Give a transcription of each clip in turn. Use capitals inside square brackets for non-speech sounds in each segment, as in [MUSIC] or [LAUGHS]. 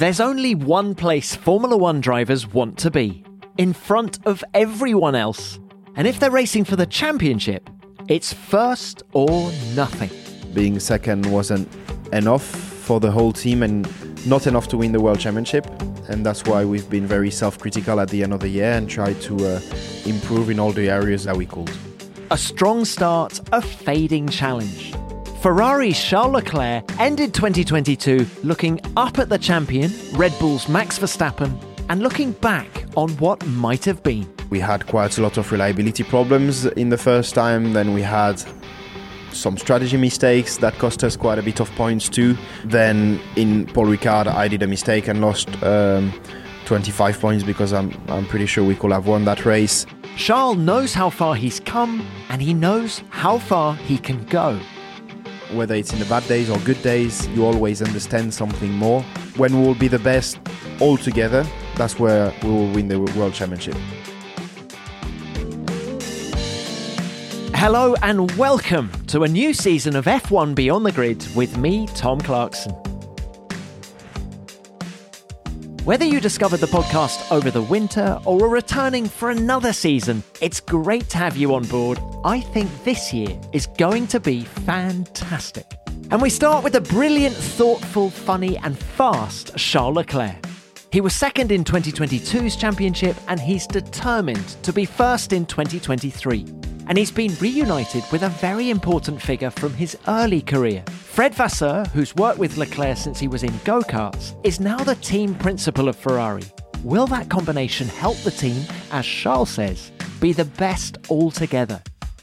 There's only one place Formula One drivers want to be in front of everyone else. And if they're racing for the championship, it's first or nothing. Being second wasn't enough for the whole team and not enough to win the World Championship. And that's why we've been very self critical at the end of the year and tried to uh, improve in all the areas that we could. A strong start, a fading challenge. Ferrari's Charles Leclerc ended 2022 looking up at the champion, Red Bull's Max Verstappen, and looking back on what might have been. We had quite a lot of reliability problems in the first time, then we had some strategy mistakes that cost us quite a bit of points too. Then in Paul Ricard, I did a mistake and lost um, 25 points because I'm, I'm pretty sure we could have won that race. Charles knows how far he's come and he knows how far he can go whether it's in the bad days or good days, you always understand something more. When we will be the best all together, that's where we will win the World Championship. Hello and welcome to a new season of F1 Beyond the Grid with me, Tom Clarkson. Whether you discovered the podcast over the winter or are returning for another season, it's great to have you on board. I think this year is going to be fantastic. And we start with the brilliant, thoughtful, funny, and fast Charles Leclerc. He was second in 2022's championship and he's determined to be first in 2023 and he's been reunited with a very important figure from his early career. Fred Vasseur, who's worked with Leclerc since he was in go karts, is now the team principal of Ferrari. Will that combination help the team, as Charles says, be the best altogether?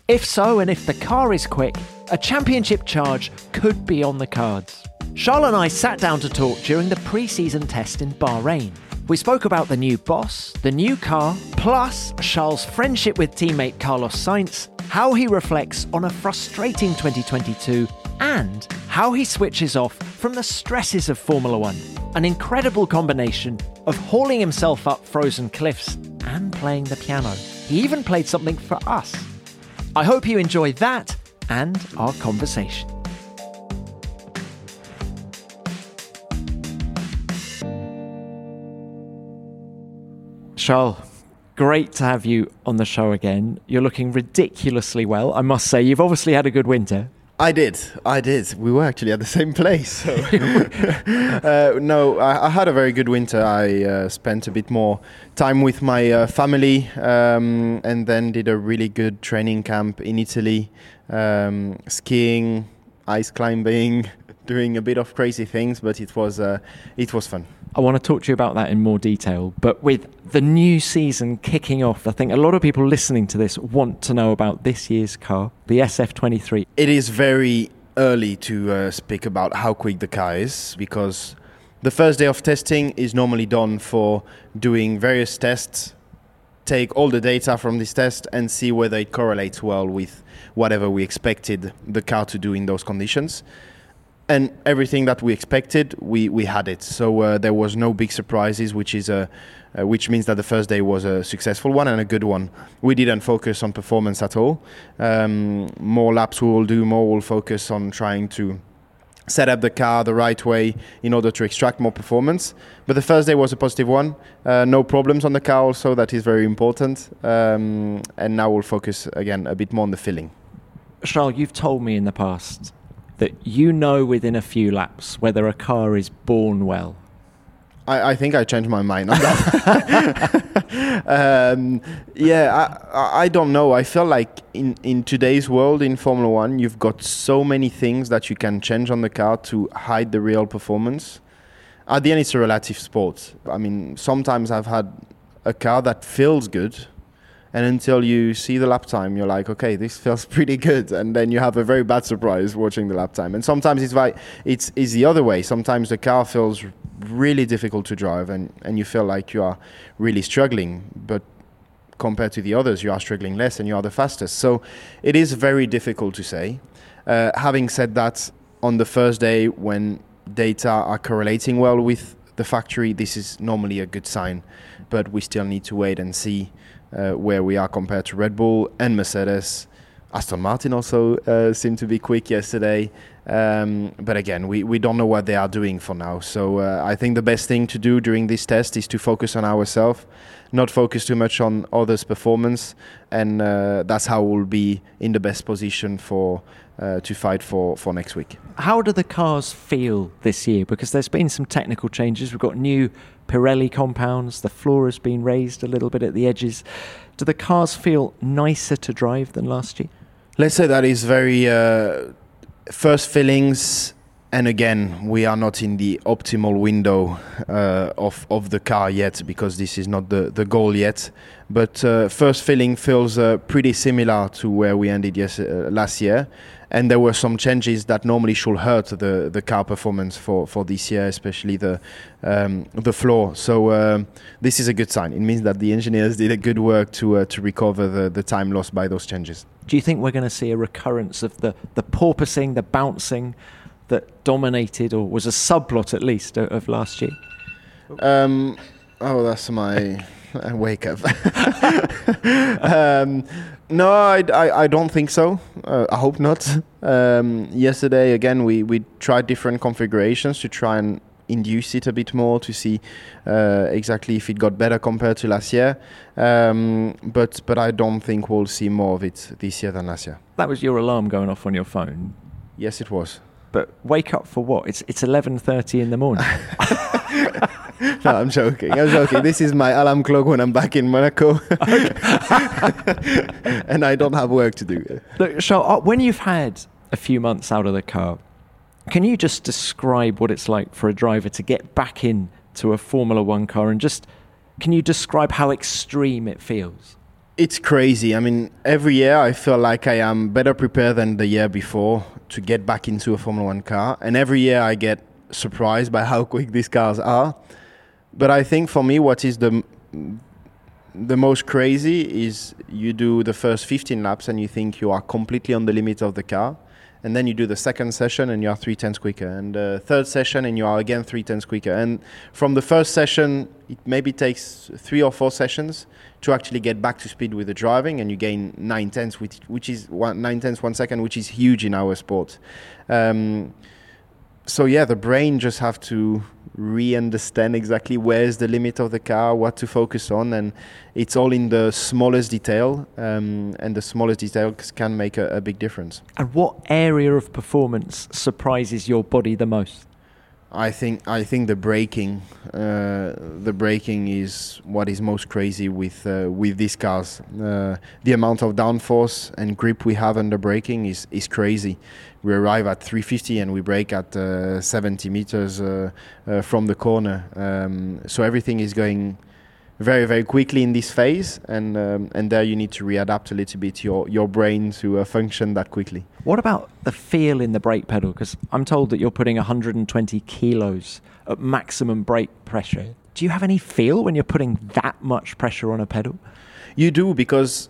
If so, and if the car is quick, a championship charge could be on the cards. Charles and I sat down to talk during the pre season test in Bahrain. We spoke about the new boss, the new car, plus Charles' friendship with teammate Carlos Sainz, how he reflects on a frustrating 2022, and how he switches off from the stresses of Formula One. An incredible combination of hauling himself up frozen cliffs and playing the piano. He even played something for us. I hope you enjoy that and our conversation. Charles, great to have you on the show again. You're looking ridiculously well, I must say. You've obviously had a good winter. I did. I did. We were actually at the same place. So. [LAUGHS] uh, no, I, I, had a very good winter. I uh, spent a bit more time with my uh, family um, and then did a really good training camp in Italy, um, skiing, ice climbing, [LAUGHS] doing a bit of crazy things, but it was uh, it was fun. I want to talk to you about that in more detail. But with the new season kicking off, I think a lot of people listening to this want to know about this year's car, the SF23. It is very early to uh, speak about how quick the car is because the first day of testing is normally done for doing various tests, take all the data from this test and see whether it correlates well with whatever we expected the car to do in those conditions and everything that we expected, we, we had it. So uh, there was no big surprises, which is a, uh, which means that the first day was a successful one and a good one. We didn't focus on performance at all. Um, more laps we will do, more we'll focus on trying to set up the car the right way in order to extract more performance. But the first day was a positive one. Uh, no problems on the car, also that is very important. Um, and now we'll focus again a bit more on the filling. Charles, you've told me in the past that you know within a few laps whether a car is born well? I, I think I changed my mind on that. [LAUGHS] um, yeah, I, I don't know. I feel like in, in today's world in Formula One, you've got so many things that you can change on the car to hide the real performance. At the end, it's a relative sport. I mean, sometimes I've had a car that feels good, And until you see the lap time, you're like, okay, this [LAUGHS] feels pretty good. And then you have a very bad surprise watching the lap time. And sometimes it's like it's, it's the other way. Sometimes the car feels really difficult to drive, and, and you feel like you are really struggling. But compared to the others, you are struggling less, and you are the fastest. So it is very difficult to say. Uh, having said that, on the first day when data are correlating well with the factory, this is normally a good sign. But we still need to wait and see uh, where we are compared to Red Bull and Mercedes. Aston Martin also uh, seemed to be quick yesterday. Um, but again, we, we don't know what they are doing for now. So uh, I think the best thing to do during this test is to focus on ourselves, not focus too much on others' performance. And uh, that's how we'll be in the best position for uh, to fight for, for next week. How do the cars feel this year? Because there's been some technical changes. We've got new Pirelli compounds, the floor has been raised a little bit at the edges. Do the cars feel nicer to drive than last year? Let's say that is very uh, first feelings. And again, we are not in the optimal window uh, of of the car yet because this is not the, the goal yet. But uh, first feeling feels uh, pretty similar to where we ended yes, uh, last year and there were some changes that normally should hurt the, the car performance for, for this year, especially the um, the floor. So um, this is a good sign. It means that the engineers did a good work to uh, to recover the, the time lost by those changes. Do you think we're going to see a recurrence of the the porpoising, the bouncing that dominated, or was a subplot at least of last year? Um, oh, that's my wake up. [LAUGHS] um, no, I, I, I, don't think so. Uh, I hope not. Um, yesterday, again, we, we tried different configurations to try and induce it a bit more to see uh, exactly if it got better compared to last year. Um, but but I don't think we'll see more of it this year than last year. That was your alarm going off on your phone. Yes, it was. But wake up for what? It's it's eleven thirty in the morning. [LAUGHS] [LAUGHS] no, I'm joking. I'm joking. This is my alarm clock when I'm back in Monaco, [LAUGHS] and I don't have work to do. Look, so uh, when you've had a few months out of the car, can you just describe what it's like for a driver to get back in to a Formula One car, and just can you describe how extreme it feels? It's crazy. I mean, every year I feel like I am better prepared than the year before to get back into a Formula One car, and every year I get surprised by how quick these cars are. But I think for me, what is the the most crazy is you do the first 15 laps and you think you are completely on the limit of the car, and then you do the second session and you are three tenths quicker, and the third session and you are again three tenths quicker. And from the first session, it maybe takes three or four sessions to actually get back to speed with the driving, and you gain nine tenths, which, which is one, nine tenths one second, which is huge in our sport. Um, so yeah, the brain just have to re-understand exactly where's the limit of the car, what to focus on, and it's all in the smallest detail, um, and the smallest details can make a, a, big difference. And what area of performance surprises your body the most? I think I think the braking, uh, the braking is what is most crazy with uh, with these cars. Uh, the amount of downforce and grip we have under braking is is crazy we arrive at 350 and we brake at uh, 70 meters uh, uh, from the corner. Um, so everything is going very very quickly in this phase, and um, and there you need to readapt a little bit your your brain to uh, function that quickly. What about the feel in the brake pedal? Because I'm told that you're putting 120 kilos at maximum brake pressure. Do you have any feel when you're putting that much pressure on a pedal? You do because,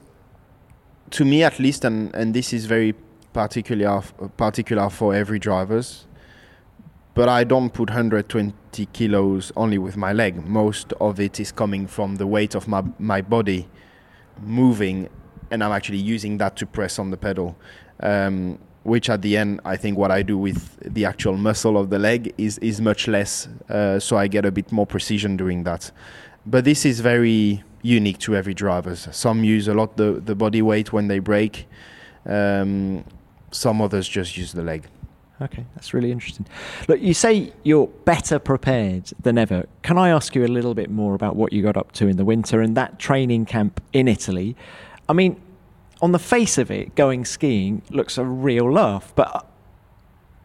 to me at least, and and this is very particular particular for every drivers. But I don't put 120 kilos only with my leg. Most of it is coming from the weight of my my body moving, and I'm actually using that to press on the pedal. Um, which at the end, I think what I do with the actual muscle of the leg is is much less, uh, so I get a bit more precision doing that. But this is very unique to every driver. Some use a lot the the body weight when they brake. Um, some others just use the leg. Okay, that's really interesting. Look, you say you're better prepared than ever. Can I ask you a little bit more about what you got up to in the winter and that training camp in Italy? I mean, on the face of it, going skiing looks a real laugh, but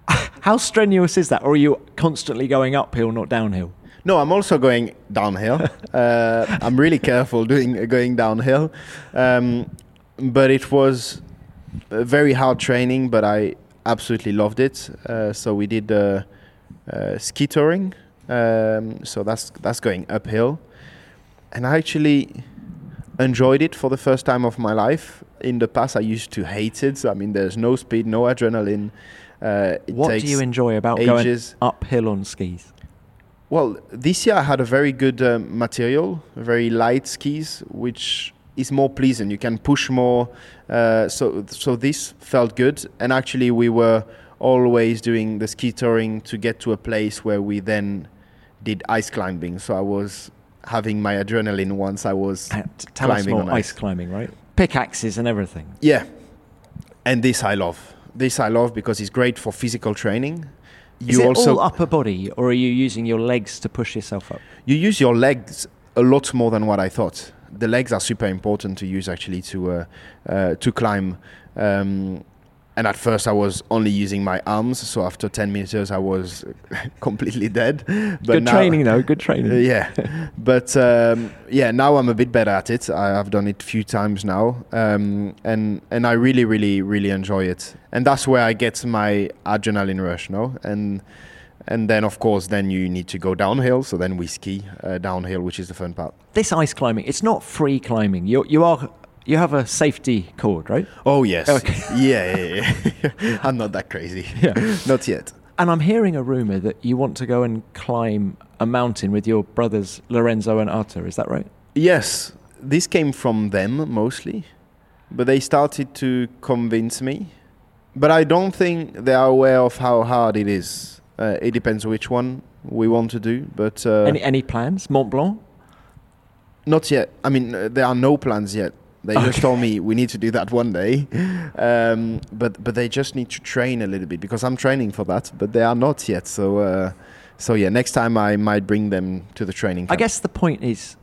[LAUGHS] how strenuous is that? Or are you constantly going uphill, not downhill? No, I'm also going downhill. [LAUGHS] uh, I'm really careful doing going downhill, um, but it was very hard training. But I absolutely loved it. Uh, so we did uh, uh, ski touring. Um, so that's that's going uphill, and I actually enjoyed it for the first time of my life. In the past, I used to hate it. So I mean, there's no speed, no adrenaline. Uh, What do you enjoy about ages. going uphill on skis? Well, this year I had a very good um, material, very light skis, which is more pleasant. You can push more. Uh, so, so this felt good. And actually, we were always doing the ski touring to get to a place where we then did ice climbing. So I was having my adrenaline once I was Uh, t- Tell us climbing on ice. ice. climbing, right? Pickaxes and everything. Yeah. And this I love. This I love because it's great for physical training. Is it all upper body, or are you using your legs to push yourself up? you use your legs a lot more than what I thought. The legs are super important to use actually to uh, uh, to climb. Um, and at first, I was only using my arms. So after ten meters, I was [LAUGHS] completely dead. But good now- training, though. Good Uh, [LAUGHS] training. yeah, but um, yeah, now I'm a bit better at it. I, I've done it a few times now, um, and and I really, really, really enjoy it. And that's where I get my adrenaline rush, no? And and then of course, then you need to go downhill. So then we ski uh, downhill, which is the fun part. This ice climbing, it's not free climbing. You you are you have a safety cord, right? Oh yes, Okay. [LAUGHS] yeah, yeah, yeah. [LAUGHS] I'm not that crazy. Yeah. [LAUGHS] not yet. And I'm hearing a rumor that you want to go and climb a mountain with your brothers Lorenzo and Arthur. Is that right? Yes, this came from them mostly, but they started to convince me. But I don't think they are aware of how hard it is. Uh, it depends which one we want to do, but uh, any any plans? Mont Blanc? not yet. I mean, uh, there are no plans yet. They just told me we need to do that one day, [LAUGHS] um, but but they just need to train a little bit because I'm training for that, but they are not yet. So uh, so yeah, next time I might bring them to the training. I guess the point is,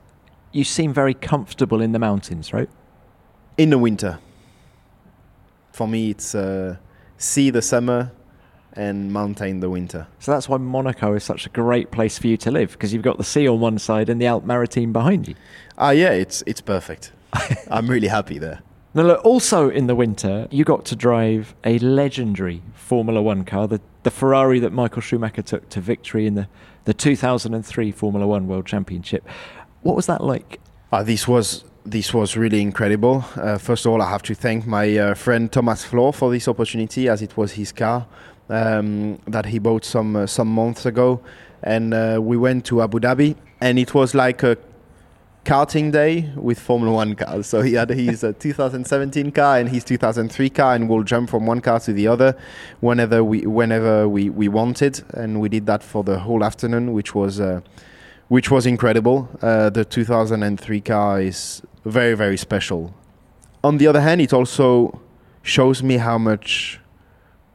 you seem very comfortable in the mountains, right? in the winter. For me, it's uh, sea the summer and mountain the winter. So that's why Monaco is such a great place for you to live because you've got the sea on one side and the Alp Maritime behind you. Ah, yeah, it's it's perfect. [LAUGHS] I'm really happy there. Now, look, also in the winter, you got to drive a legendary Formula One car, the, the Ferrari that Michael Schumacher took to victory in the, the 2003 Formula One World Championship. What was that like? Uh, this was this was really incredible. Uh, first of all, I have to thank my uh, friend Thomas Floor for this opportunity, as it was his car um, that he bought some uh, some months ago, and uh, we went to Abu Dhabi, and it was like a karting day with Formula One cars. So he had his uh, 2017 car and his 2003 car, and we'll jump from one car to the other whenever we whenever we, we wanted, and we did that for the whole afternoon, which was. Uh, which was incredible. Uh, the 2003 car is very, very special. On the other hand, it also shows me how much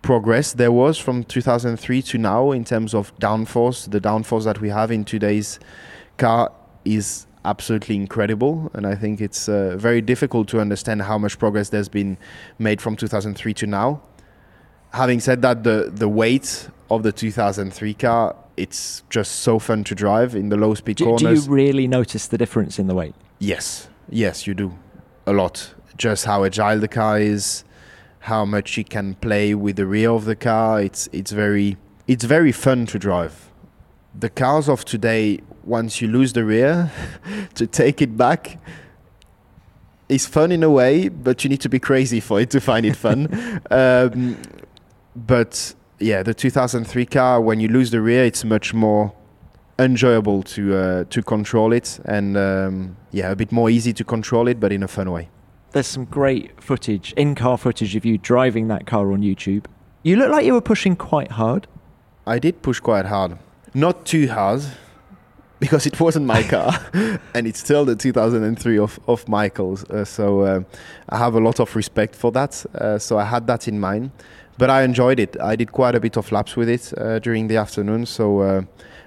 progress there was from 2003 to now in terms of downforce. The downforce that we have in today's car is absolutely incredible, and I think it's uh, very difficult to understand how much progress there's been made from 2003 to now. Having said that, the the weight of the 2003 car it's just so fun to drive in the low speed Do, do you really notice the difference in the weight? Yes, yes, you do a lot. Just how agile the car is, how much you can play with the rear of the car. It's it's very it's very fun to drive. The cars of today, once you lose the rear, [LAUGHS] to take it back is fun in a way, but you need to be crazy for it to find it fun. [LAUGHS] um, but yeah, the 2003 car, when you lose the rear, it's much more enjoyable to uh, to control it, and um, yeah, a bit more easy to control it, but in a fun way. There's some great footage, in car footage of you driving that car on YouTube. You look like you were pushing quite hard. I did push quite hard, not too hard, [LAUGHS] because it wasn't my car, [LAUGHS] and it's still the 2003 of of Michael's. Uh, so uh, I have a lot of respect for that. Uh, so I had that in mind, but I enjoyed it. I did quite a bit of laps with it uh, during the afternoon, so.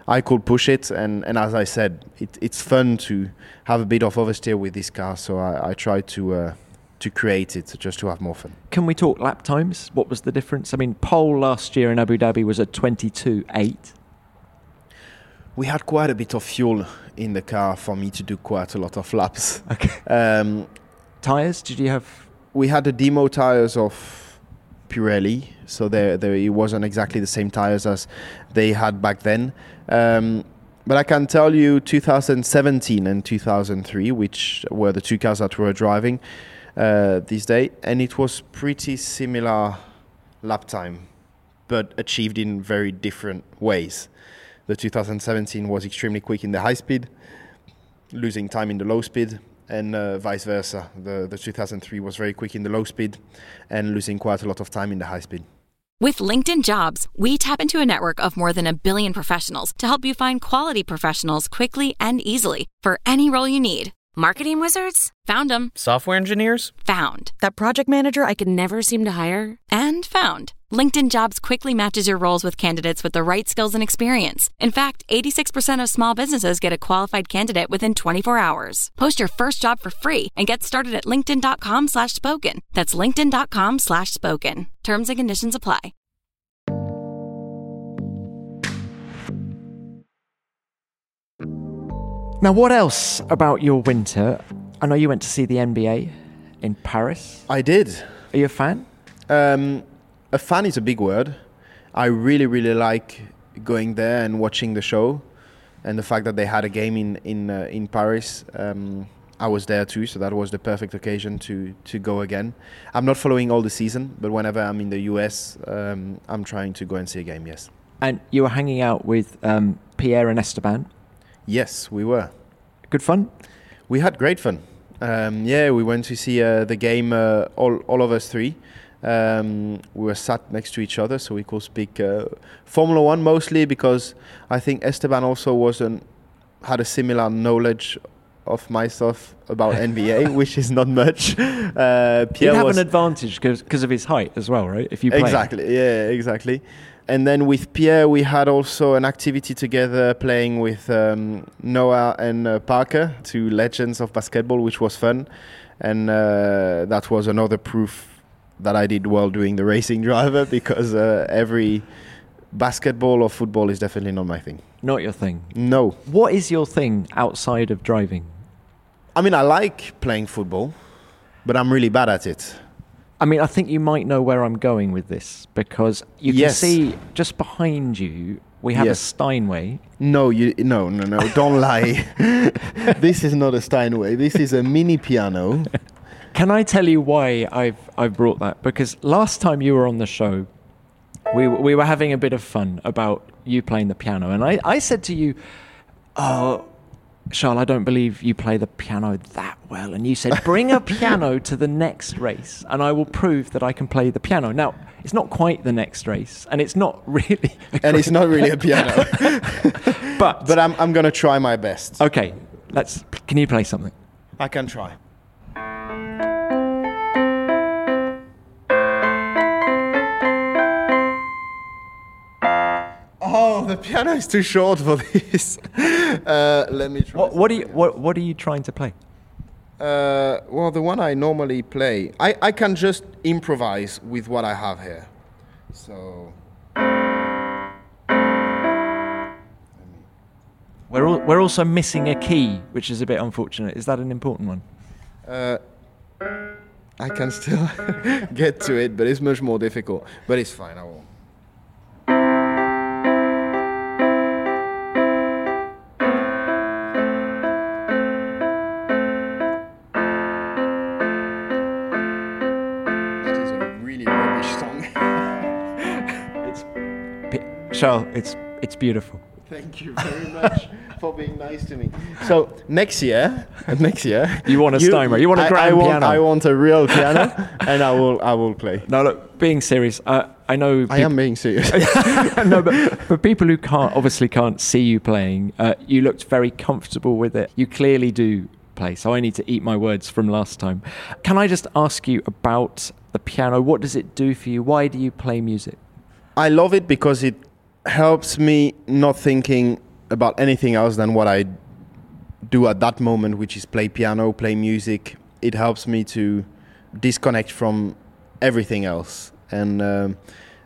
I could push it, and, and as I said, it, it's fun to have a bit of oversteer with this car. So I, I try to uh, to create it just to have more fun. Can we talk lap times? What was the difference? I mean, pole last year in Abu Dhabi was at 22.8. We had quite a bit of fuel in the car for me to do quite a lot of laps. [LAUGHS] Okay. Um, Tires? Did you have? we had the demo tires of Pirelli, so they, they, it wasn't exactly the same tires as they had back then. Um, but I can tell you, 2017 and 2003, which were the two cars that were driving uh, this day, and it was pretty similar lap time, but achieved in very different ways. The 2017 was extremely quick in the high speed, losing time in the low speed, and uh, vice versa. The, the 2003 was very quick in the low speed and losing quite a lot of time in the high speed. With LinkedIn Jobs, we tap into a network of more than a billion professionals to help you find quality professionals quickly and easily for any role you need. Marketing wizards? Found them. Software engineers? Found. That project manager I could never seem to hire? And found. LinkedIn Jobs quickly matches your roles with candidates with the right skills and experience. In fact, 86% of small businesses get a qualified candidate within 24 hours. Post your first job for free and get started at linkedin.com slash spoken. That's linkedin.com slash spoken. Terms and conditions apply. Now, what else about your winter? I know you went to see the NBA in Paris. I did. Are you a fan? Um, a fan is a big word. I really, really like going there and watching the show, and the fact that they had a game in in uh, in Paris. Um, I was there too, so that was the perfect occasion to to go again. I'm not following all the season, but whenever I'm in the US, um, I'm trying to go and see a game. Yes, And you were hanging out with um, Pierre and Esteban. yes, we were. Good fun. We had great fun. Um, yeah, we went to see uh, the game, uh, all, all of us three. Um, we were sat next to each other, so we could speak uh, Formula One mostly because I think Esteban also wasn't had a similar knowledge of my stuff about [LAUGHS] NBA, which is not much. [LAUGHS] Uh, He'd Pierre have was an advantage because of his height as well, right? If you play. exactly, yeah, exactly. And then with Pierre, we had also an activity together playing with um, Noah and uh, Parker, two legends of basketball, which was fun. And uh, that was another proof that I did well doing the racing [LAUGHS] driver because uh, every basketball or football is definitely not my thing. Not your thing. No. What is your thing outside of driving? I mean, I like playing football, but I'm really bad at it. I mean, I think you might know where I'm going with this because you can Yes. see just behind you we have Yes. a Steinway. No, you no no no. Don't lie. [LAUGHS] this is not a Steinway. This is a mini piano. Can I tell you why I've I've brought that? Because last time you were on the show, we we were having a bit of fun about you playing the piano, and I I said to you, "Oh, Charles, I don't believe you play the piano that well." And you said, [LAUGHS] "Bring a piano to the next race, and I will prove that I can play the piano." Now. It's not quite the next race, and it's not [LAUGHS] really, a and it's not really a piano. [LAUGHS] But but I'm I'm gonna try my best. okay, let's. Can you play something? I can try. The piano is too short for this. [LAUGHS] Uh, let me try. What, what are you what What are you trying to play? Uh, well, the one I normally play, I, I can just improvise with what I have here. So. We're we're also missing a key, which is a bit unfortunate. Is that an important one? Uh, I can still [LAUGHS] get to it, but it's much more difficult. But it's fine. I will. Charles. It's it's beautiful. Thank you very much for being nice to me. So next year, [LAUGHS] next year, You want a Steinway, you want a I- grand I want, piano. I want a real piano, and I will, I will play. No, look. Being serious, uh, I know. I am being serious. [LAUGHS] no, but for people who can't obviously can't see you playing, uh, you looked very comfortable with it. You clearly do play. So I need to eat my words from last time. Can I just ask you about the piano? What does it do for you? Why do you play music? I love it because it helps me not thinking about anything else than what I do at that moment, which is play piano, play music. It helps me to disconnect from everything else. And um,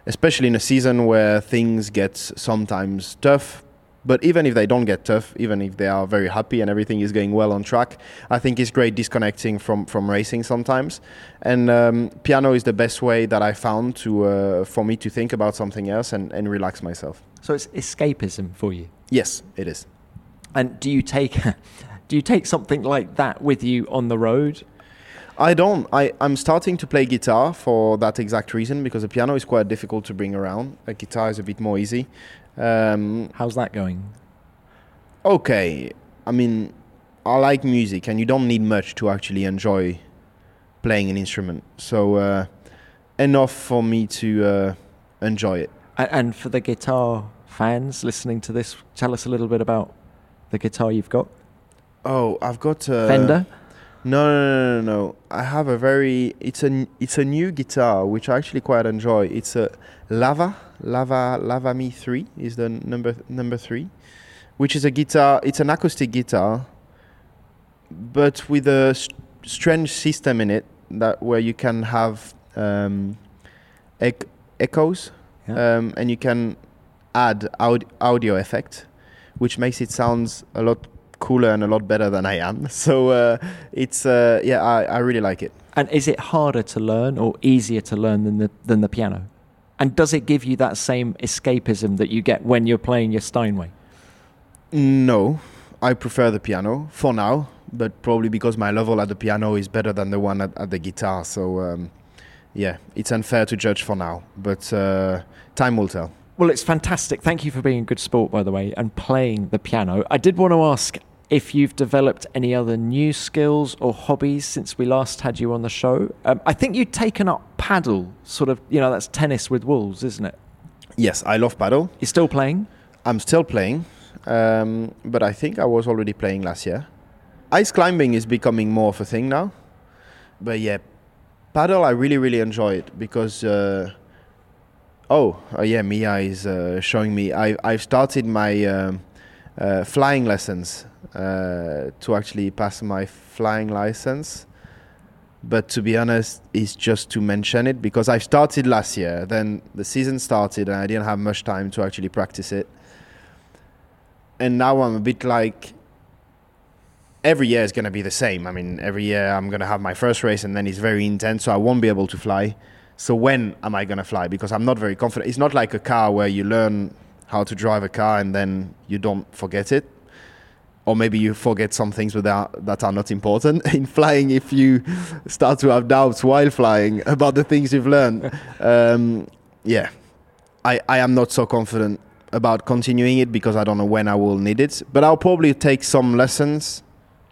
especially in a season where things get sometimes tough, But even if they don't get tough, even if they are very happy and everything is going well on track, I think it's great disconnecting from, from racing sometimes. And um, piano is the best way that I found to uh, for me to think about something else and, and relax myself. So it's escapism for you. Yes, it is. And do you take [LAUGHS] do you take something like that with you on the road? I don't. I, I'm starting to play guitar for that exact reason because the piano is quite difficult to bring around. A guitar is a bit more easy. Um, How's that going? okay, I mean, I like music, and you don't need much to actually enjoy playing an instrument. So uh, enough for me to uh, enjoy it. And for the guitar fans listening to this, tell us a little bit about the guitar you've got. Oh, I've got a Fender. No, no, no, no, no. I have a very. It's a it's a new guitar which I actually quite enjoy. It's a Lava Lava Lava Me Three is the number number three, which is a guitar. It's an acoustic guitar, but with a st- strange system in it that where you can have um, ec- echoes, Yeah. um, and you can add aud- audio effect, which makes it sounds a lot cooler and a lot better than I am. [LAUGHS] So uh, it's uh, yeah, I, I really like it. And is it harder to learn or easier to learn than the than the piano? And does it give you that same escapism that you get when you're playing your Steinway? No, I prefer the piano for now, but probably because my level at the piano is better than the one at, at the guitar. So um, yeah, it's unfair to judge for now, but uh, time will tell. Well, it's fantastic. Thank you for being a good sport, by the way, and playing the piano. I did want to ask if you've developed any other new skills or hobbies since we last had you on the show. Um, I think you'd taken up padel, sort of, you know, that's tennis with wolves, isn't it? Yes, I love padel. You're still playing? I'm still playing, um, but I think I was already playing last year. Ice climbing is becoming more of a thing now, but yeah, padel I really really enjoy it because uh, oh uh, yeah, Mia is uh, showing me. I I've started my um, uh, flying lessons uh, to actually pass my flying license. But to be honest, it's just to mention it because I started last year. Then the season started and I didn't have much time to actually practice it and now I'm a bit like every year is going to be the same. I mean, every year I'm going to have my first race and then it's very intense, so I won't be able to fly. So when am I going to fly? Because I'm not very confident. It's not like a car where you learn how to drive a car and then you don't forget it. Or maybe you forget some things without, that are not important. [LAUGHS] In flying, if you start to have doubts while flying about the things you've learned, [LAUGHS] um, yeah, I, I am not so confident about continuing it because I don't know when I will need it. But I'll probably take some lessons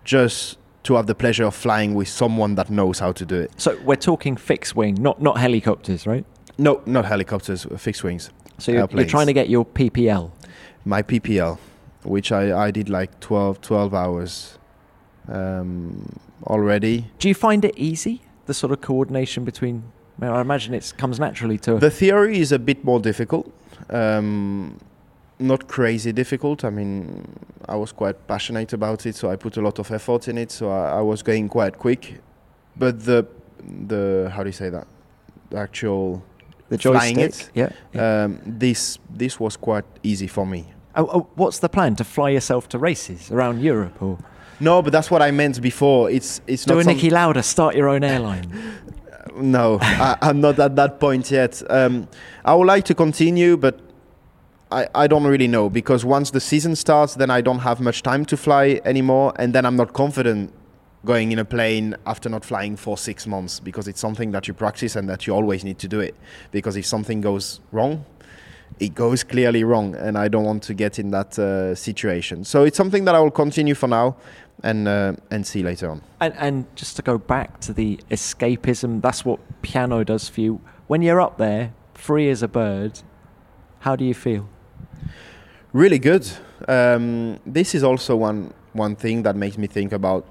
just to have the pleasure of flying with someone that knows how to do it. So we're talking fixed wing, not, not helicopters, right? No, not helicopters, fixed wings. So you're, you're trying to get your PPL. My PPL, which I, I did like 12, 12 hours um, already. Do you find it easy, the sort of coordination between? Well, I imagine it comes naturally to. The theory is a bit more difficult. Um, not crazy difficult. I mean, I was quite passionate about it, so I put a lot of effort in it. So I, I was going quite quick. But the the how do you say that? The actual the flying it. Yeah. yeah. um, this this was quite easy for me. Oh, oh, what's the plan to fly yourself to races around Europe or No, but that's what I meant before. It's it's do not a some- Niki Lauda, start your own airline? [LAUGHS] No, I, I'm not at that point yet. Um, I would like to continue, but I, I don't really know because once the season starts, then I don't have much time to fly anymore, and then I'm not confident going in a plane after not flying for six months because it's something that you practice and that you always need to do it. Because if something goes wrong, it goes clearly wrong, and I don't want to get in that uh, situation. So it's something that I will continue for now, and uh, and see later on. and, and just to go back to the escapism, that's what piano does for you. When you're up there, free as a bird, how do you feel? Really good. Um, this is also one one thing that makes me think about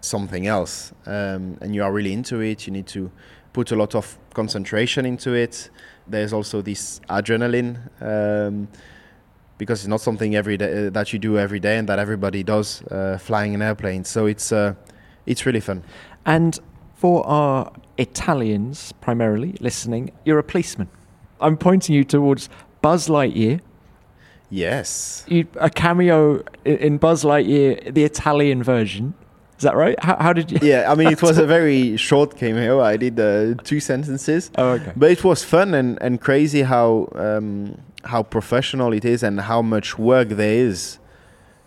something else. Um, and you are really into it. You need to put a lot of concentration into it. There's also this adrenaline um, because it's not something every day uh, that you do every day and that everybody does uh, flying an airplane. So it's uh, it's really fun. And for our Italians primarily listening, you're a policeman. I'm pointing you towards Buzz Lightyear. Yes. You, a cameo in, in Buzz Lightyear, the Italian version. Is that right? How, how did you? Yeah, I mean, it [LAUGHS] was a very short cameo. I did uh, two sentences. Oh, okay. But it was fun and, and crazy how um, how professional it is and how much work there is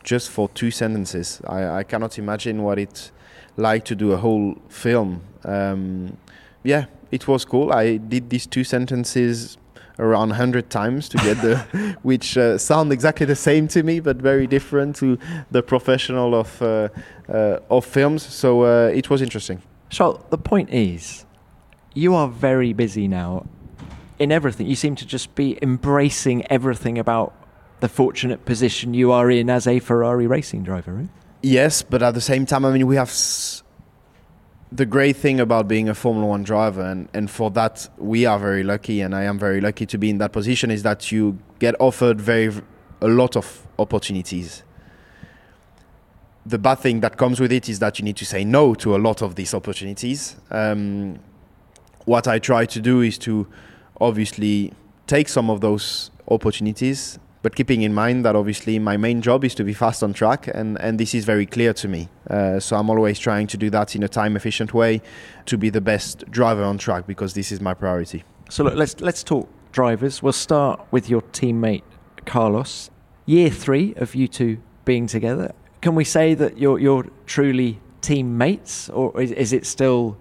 just for two sentences. I, I cannot imagine what it's like to do a whole film. Um, yeah, it was cool. I did these two sentences around 100 times to get the [LAUGHS] which uh, sound exactly the same to me but very different to the professional of uh, uh, of films so uh, it was interesting so the point is, you are very busy now in everything. You seem to just be embracing everything about the fortunate position you are in as a Ferrari racing driver, right? Yes, but at the same time, I mean, we have s- the great thing about being a Formula One driver, and, and for that, we are very lucky, and I am very lucky to be in that position, is that you get offered very a lot of opportunities. The bad thing that comes with it is that you need to say no to a lot of these opportunities. Um, what I try to do is to obviously take some of those opportunities, but keeping in mind that obviously my main job is to be fast on track, and, and this is very clear to me. Uh, so I'm always trying to do that in a time efficient way to be the best driver on track because this is my priority. So look, let's let's talk drivers. We'll start with your teammate Carlos. Year three of you two being together. Can we say that you're you're truly teammates, or is, is it still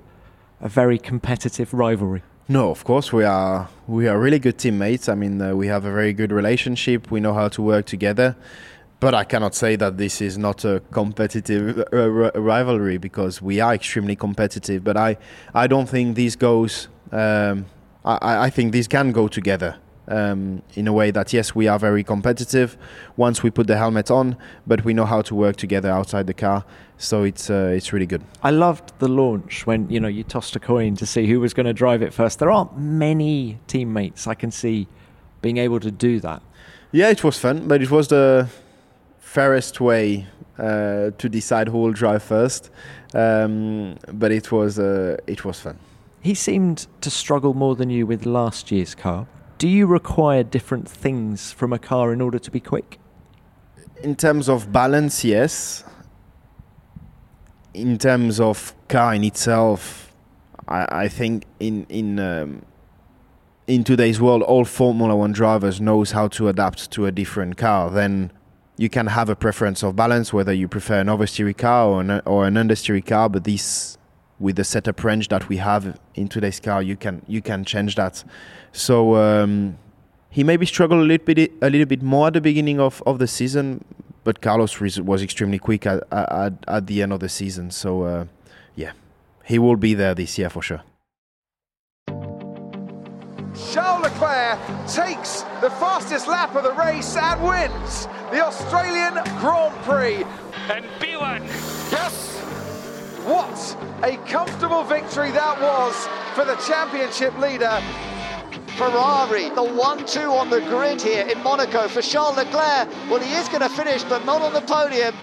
a very competitive rivalry? No, of course we are. We are really good teammates. I mean, uh, we have a very good relationship. We know how to work together. But I cannot say that this is not a competitive uh, r- rivalry because we are extremely competitive. But I, I don't think this goes. Um, I, I think these can go together um, in a way that yes, we are very competitive once we put the helmet on, but we know how to work together outside the car. So it's uh, it's really good. I loved the launch when you know you tossed a coin to see who was going to drive it first. There aren't many teammates I can see being able to do that. Yeah, it was fun, but it was the fairest way uh, to decide who will drive first. Um, but it was uh, it was fun. He seemed to struggle more than you with last year's car. Do you require different things from a car in order to be quick? In terms of balance, yes. In terms of car in itself, I, I think in in um, in today's world, all Formula One drivers knows how to adapt to a different car. Then you can have a preference of balance, whether you prefer an oversteery car or an, or an understeery car. But this, with the setup range that we have in today's car, you can you can change that. So um, he maybe struggled a little bit a little bit more at the beginning of, of the season, but Carlos was- was extremely quick at, at, at the end of the season. So uh, yeah, he will be there this year for sure. Charles Leclerc takes the fastest lap of the race and wins the Australian Grand Prix. And P1 Yes! What a comfortable victory that was for the championship leader. Ferrari, the 1-2 on the grid here in Monaco for Charles Leclerc. Well, he is going to finish, but not on the podium.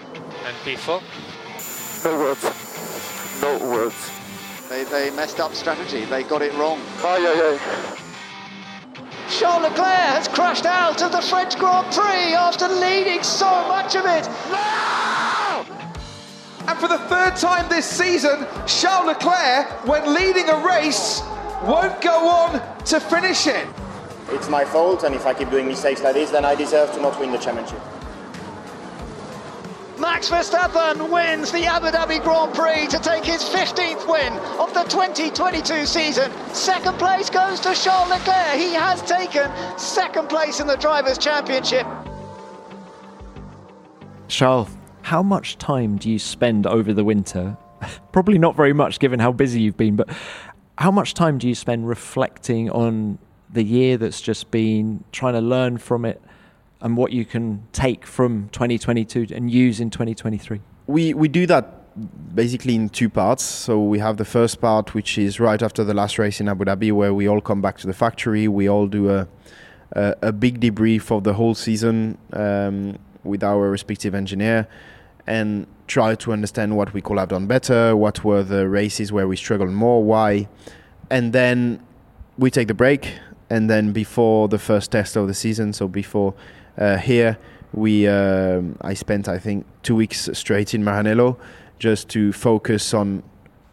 and P4. No words. No words. They, they messed up strategy. They got it wrong. Aye, aye, aye. Charles Leclerc has crashed out of the French Grand Prix after leading so much of it. And for the third time this season, Charles Leclerc, when leading a race, won't go on to finish it. It's my fault, and if I keep doing mistakes like this, then I deserve to not win the championship. Max Verstappen wins the Abu Dhabi Grand Prix to take his 15th win of the 2022 season. Second place goes to Charles Leclerc. He has taken second place in the Drivers' Championship. Charles, how much time do you spend over the winter? [LAUGHS] Probably not very much given how busy you've been, but how much time do you spend reflecting on the year that's just been, trying to learn from it, and what you can take from 2022 and use in 2023? we we do that basically in two parts. So we have the first part, which is right after the last race in Abu Dhabi, where we all come back to the factory. We all do a a, a big debrief of the whole season um, with our respective engineer, and try to understand what we could have done better, what were the races where we struggled more, why, and then we take the break. And then before the first test of the season, so before Uh, here, we um, I spent I think two weeks straight in Maranello just to focus on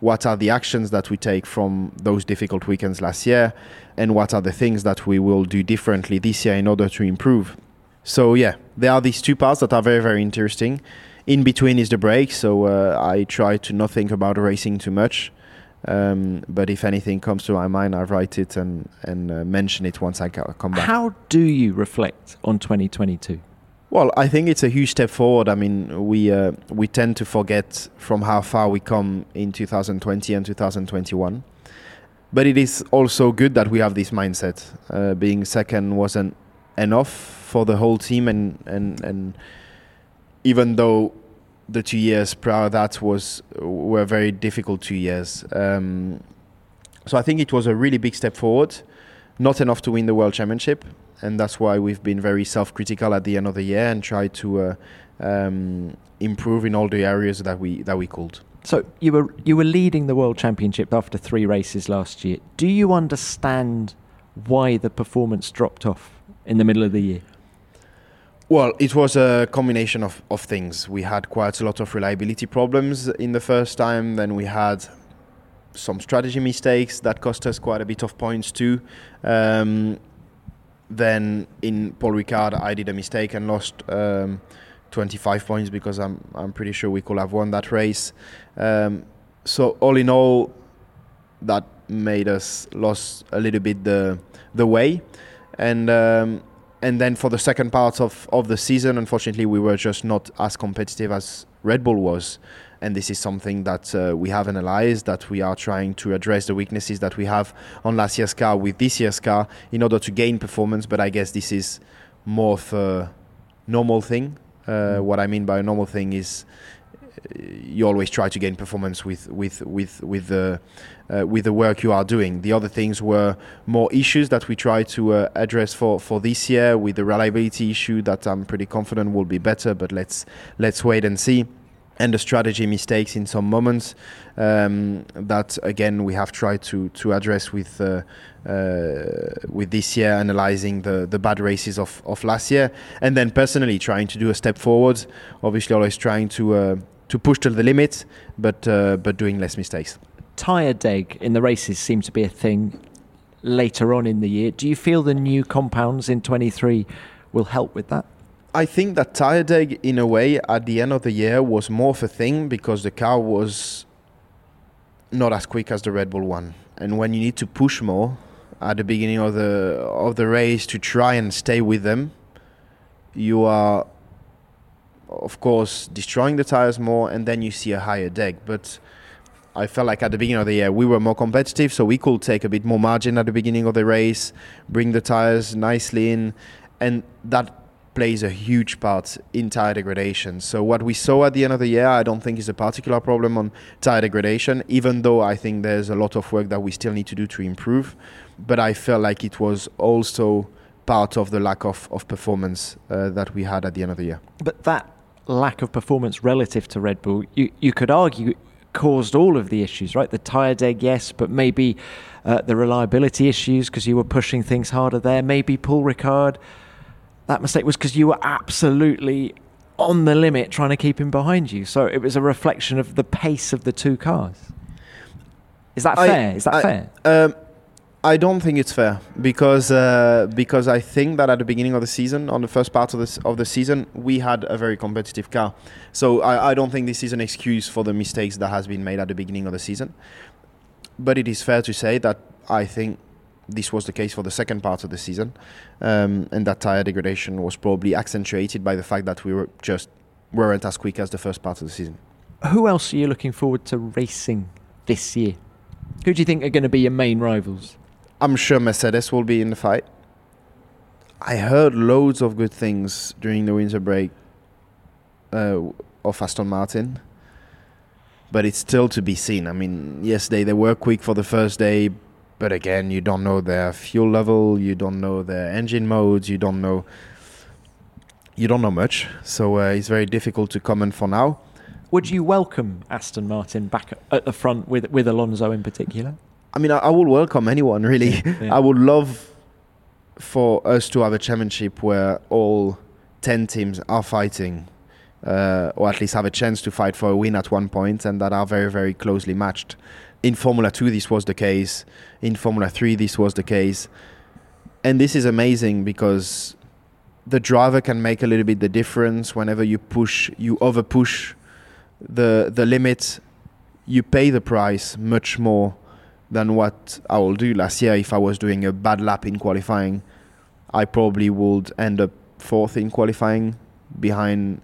what are the actions that we take from those difficult weekends last year and what are the things that we will do differently this year in order to improve. So yeah, there are these two parts that are very very interesting. In between is the break, so uh, I try to not think about racing too much. Um, but if anything comes to my mind, I write it and and uh, mention it once I come back. How do you reflect on 2022? Well, I think it's a huge step forward. I mean, we uh, we tend to forget from how far we come in 2020 and 2021. But it is also good that we have this mindset. Uh, being second wasn't enough for the whole team, and and and even though the two years prior that was were very difficult two years. Um, so I think it was a really big step forward. Not enough to win the world championship, and that's why we've been very self-critical at the end of the year and tried to uh, um, improve in all the areas that we that we could. So you were you were leading the world championship after three races last year. Do you understand why the performance dropped off in the middle of the year? Well, it was a combination of, of things. We had quite a lot of reliability problems in the first time. Then we had some strategy mistakes that cost us quite a bit of points too. Um, then in Paul Ricard, I did a mistake and lost um, 25 points because I'm I'm pretty sure we could have won that race. Um, so all in all, that made us lost a little bit the the way, and um, and then for the second part of, of the season, unfortunately, we were just not as competitive as Red Bull was. And this is something that uh, we have analyzed, that we are trying to address the weaknesses that we have on last year's car with this year's car in order to gain performance. But I guess this is more of a normal thing. Uh, what I mean by a normal thing is you always try to gain performance with with with with the uh, with the work you are doing. The other things were more issues that we try to uh, address for for this year with the reliability issue that I'm pretty confident will be better. But let's let's wait and see. And the strategy mistakes in some moments um, that again we have tried to to address with uh, uh, with this year, analyzing the the bad races of of last year, and then personally trying to do a step forward. Obviously, always trying to uh, to push to the limit, but uh, but doing less mistakes. Tire deg in the races seems to be a thing later on in the year. Do you feel the new compounds in 23 will help with that? I think that tire deg, in a way, at the end of the year was more of a thing because the car was not as quick as the Red Bull one, and when you need to push more at the beginning of the of the race to try and stay with them, you are of course, destroying the tires more, and then you see a higher deg. But I felt like at the beginning of the year we were more competitive, so we could take a bit more margin at the beginning of the race, bring the tires nicely in, and that plays a huge part in tire degradation. So what we saw at the end of the year, I don't think is a particular problem on tire degradation, even though I think there's a lot of work that we still need to do to improve. But I felt like it was also part of the lack of, of performance uh, that we had at the end of the year. But that lack of performance relative to Red Bull, you, you could argue caused all of the issues, right? The tyre deg, yes, but maybe uh, the reliability issues because you were pushing things harder there. Maybe Paul Ricard, that mistake was because you were absolutely on the limit trying to keep him behind you. So it was a reflection of the pace of the two cars. Is that I- fair? Is that I- fair? Um, I don't think it's fair because uh, because I think that at the beginning of the season, on the first part of the of the season, we had a very competitive car. So I, I don't think this is an excuse for the mistakes that has been made at the beginning of the season. But it is fair to say that I think this was the case for the second part of the season, um, and that tire degradation was probably accentuated by the fact that we were just weren't as quick as the first part of the season. Who else are you looking forward to racing this year? Who do you think are going to be your main rivals? I'm sure Mercedes will be in the fight. I heard loads of good things during the winter break uh, of Aston Martin, but it's still to be seen. I mean, yesterday they were quick for the first day, but again, you don't know their fuel level, you don't know their engine modes, you don't know you don't know much. So uh, it's very difficult to comment for now. Would you welcome Aston Martin back at- at the front with with Alonso in particular? I mean, I, I would welcome anyone really. [LAUGHS] Yeah. I would love for us to have a championship where all 10 teams are fighting, uh, or at least have a chance to fight for a win at one point, and that are very, very closely matched. In Formula 2, this was the case. In Formula 3, this was the case. And this is amazing because the driver can make a little bit the difference whenever you push, you over push the, the limit, you pay the price much more than what I will do last year if I was doing a bad lap in qualifying. I probably would end up fourth in qualifying behind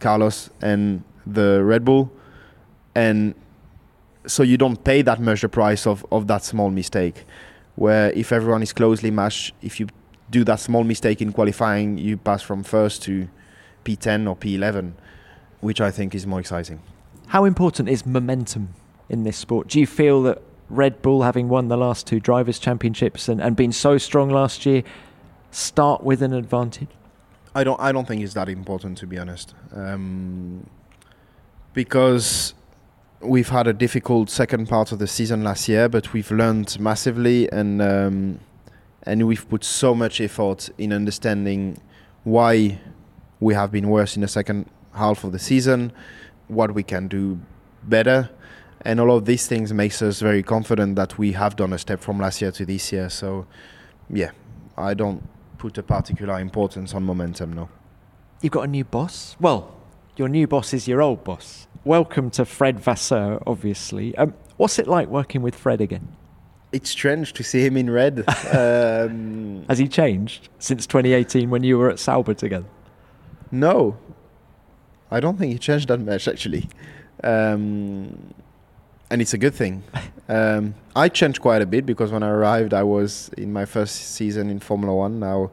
Carlos and the Red Bull. And so you don't pay that much the price of, of that small mistake. Where if everyone is closely matched, if you do that small mistake in qualifying, you pass from first to P10 or P11, which I think is more exciting. How important is momentum in this sport? Do you feel that Red Bull, having won the last two drivers' championships and, and been so strong last year, start with an advantage? I don't. I don't think it's that important to be honest, um, because we've had a difficult second part of the season last year, but we've learned massively and um, and we've put so much effort in understanding why we have been worse in the second half of the season, what we can do better, and all of these things makes us very confident that we have done a step from last year to this year. So, yeah, I don't put a particular importance on momentum. No. You've got a new boss. Well, your new boss is your old boss. Welcome to Fred Vasseur, obviously. Um, what's it like working with Fred again? It's strange to see him in red. [LAUGHS] um, Has he changed since 2018 when you were at Sauber together? No, I don't think he changed that much actually, um, and it's a good thing. [LAUGHS] Um, I changed quite a bit because when I arrived, I was in my first season in Formula One. Now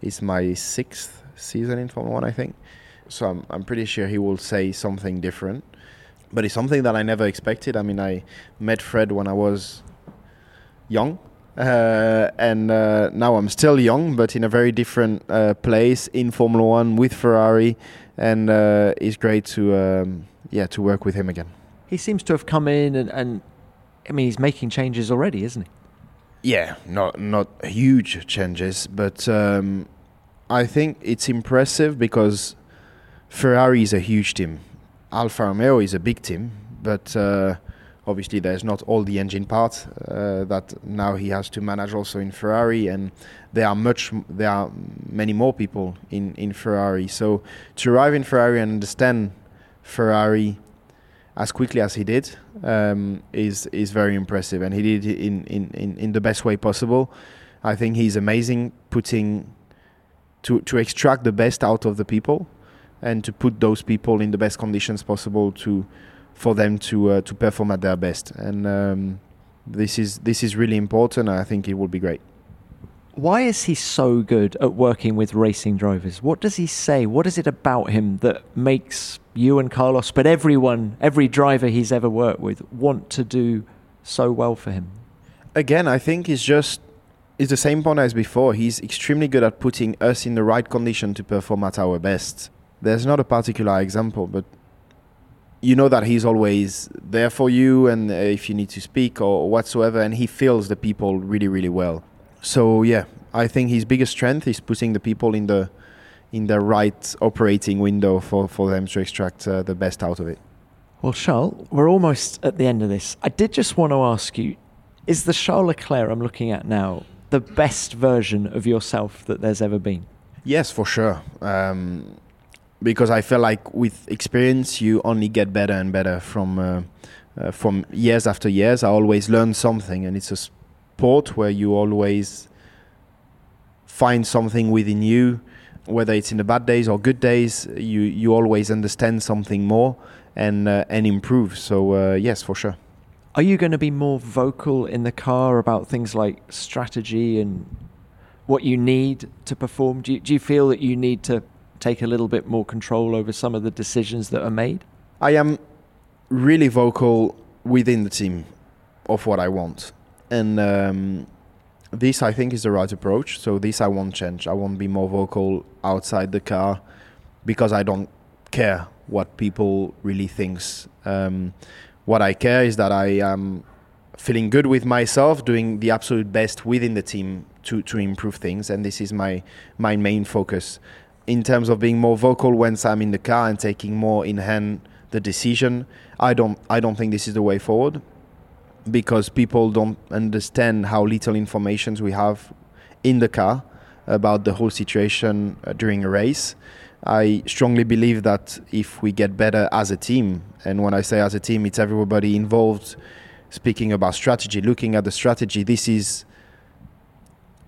it's my sixth season in Formula One, I think. So I'm I'm pretty sure he will say something different, but it's something that I never expected. I mean, I met Fred when I was young. Uh, and uh, now I'm still young, but in a very different uh, place in Formula One with Ferrari, and uh, it's great to um, yeah to work with him again. He seems to have come in and, and I mean he's making changes already, isn't he? Yeah, not not huge changes, but um, I think it's impressive because Ferrari is a huge team. Alfa Romeo is a big team, but uh, obviously there's not all the engine parts uh, that now he has to manage also in Ferrari, and there are much there are many more people in in Ferrari. So to arrive in Ferrari and understand Ferrari as quickly as he did um, is is very impressive, and he did it in, in, in, in the best way possible. I think he's amazing, putting to to extract the best out of the people, and to put those people in the best conditions possible to for them to uh, to perform at their best. And um, this is this is really important. I think it will be great. Why is he so good at working with racing drivers? What does he say? What is it about him that makes you and Carlos, but everyone, every driver he's ever worked with, want to do so well for him? Again, I think it's just it's the same point as before. He's extremely good at putting us in the right condition to perform at our best. There's not a particular example, but you know that he's always there for you, and uh, if you need to speak or whatsoever, and he feels the people really, really well. So yeah, I think his biggest strength is putting the people in the in the right operating window for, for them to extract uh, the best out of it. Well, Charles, we're almost at the end of this. I did just want to ask you is the Charles Leclerc I'm looking at now the best version of yourself that there's ever been? Yes, for sure. Um, because I feel like with experience, you only get better and better from uh, uh, from years after years. I always learn something, and it's a sport where you always find something within you whether it's in the bad days or good days, you you always understand something more and uh, and improve. So uh, yes, for sure. Are you going to be more vocal in the car about things like strategy and what you need to perform? Do you, do you feel that you need to take a little bit more control over some of the decisions that are made? I am really vocal within the team of what I want, and um, this I think is the right approach. So this I won't change. I won't be more vocal outside the car because I don't care what people really thinks. Um, what I care is that I am feeling good with myself, doing the absolute best within the team to to improve things, and this is my my main focus. in terms of being more vocal when I'm in the car and taking more in hand the decision. I don't I don't think this is the way forward because people don't understand how little information we have in the car about the whole situation uh, during a race. I strongly believe that if we get better as a team, and when I say as a team, it's everybody involved speaking about strategy, looking at the strategy. This is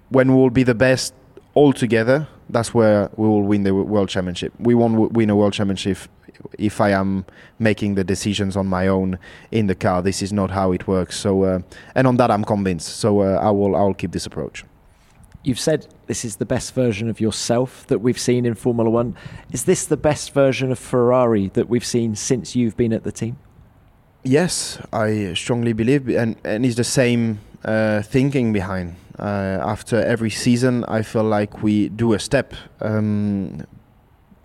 when we will be the best all together. That's where we will win the world championship. We won't win a world championship if I am making the decisions on my own in the car. This is not how it works. So, uh, and on that, I'm convinced. So uh, I will I will keep this approach. You've said this is the best version of yourself that we've seen in Formula One. Is this the best version of Ferrari that we've seen since you've been at the team? Yes, I strongly believe, and and it's the same uh, thinking behind. Uh, after every season, I feel like we do a step. Um,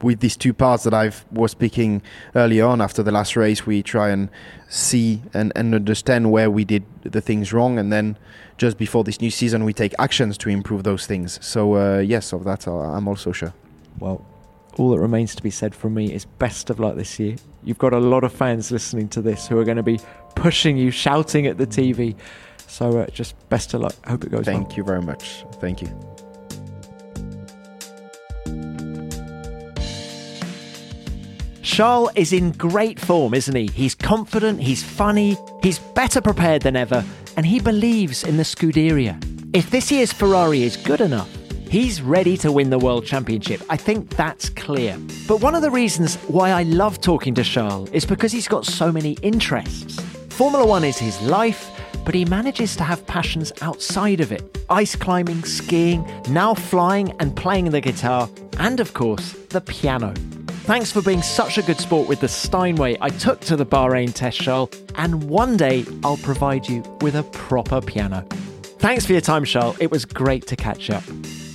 with these two parts that I was speaking early on after the last race, we try and see and, and understand where we did the things wrong, and then just before this new season, we take actions to improve those things. So uh, yes, of that uh, I'm also sure. Well, all that remains to be said from me is best of luck this year. You've got a lot of fans listening to this who are going to be pushing you, shouting at the TV. So uh, just best of luck. I hope it goes Thank well. you very much. Thank you. Charles is in great form, isn't he? He's confident, he's funny, he's better prepared than ever, and he believes in the Scuderia. If this year's Ferrari is good enough, he's ready to win the World Championship. I think that's clear. But one of the reasons why I love talking to Charles is because he's got so many interests. Formula One is his life, but he manages to have passions outside of it ice climbing, skiing, now flying and playing the guitar, and of course, the piano. Thanks for being such a good sport with the Steinway I took to the Bahrain test Charles, and one day I'll provide you with a proper piano. Thanks for your time, Charles. It was great to catch up.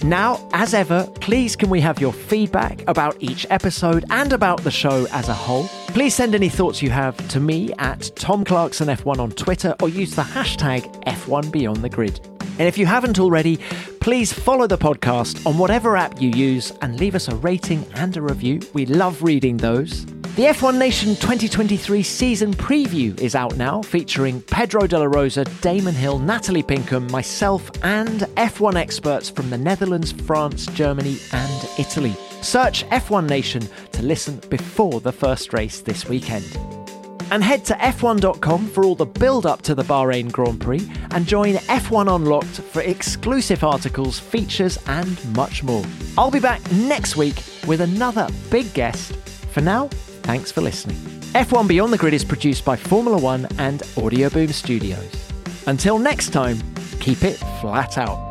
Now, as ever, please can we have your feedback about each episode and about the show as a whole? Please send any thoughts you have to me at Tom Clarkson F1 on Twitter or use the hashtag F1 Beyond the Grid. And if you haven't already, please follow the podcast on whatever app you use and leave us a rating and a review. We love reading those. The F1 Nation 2023 season preview is out now, featuring Pedro de la Rosa, Damon Hill, Natalie Pinkham, myself, and F1 experts from the Netherlands, France, Germany, and Italy. Search F1 Nation to listen before the first race this weekend. And head to f1.com for all the build up to the Bahrain Grand Prix and join F1 Unlocked for exclusive articles, features, and much more. I'll be back next week with another big guest. For now, thanks for listening. F1 Beyond the Grid is produced by Formula One and Audioboom Studios. Until next time, keep it flat out.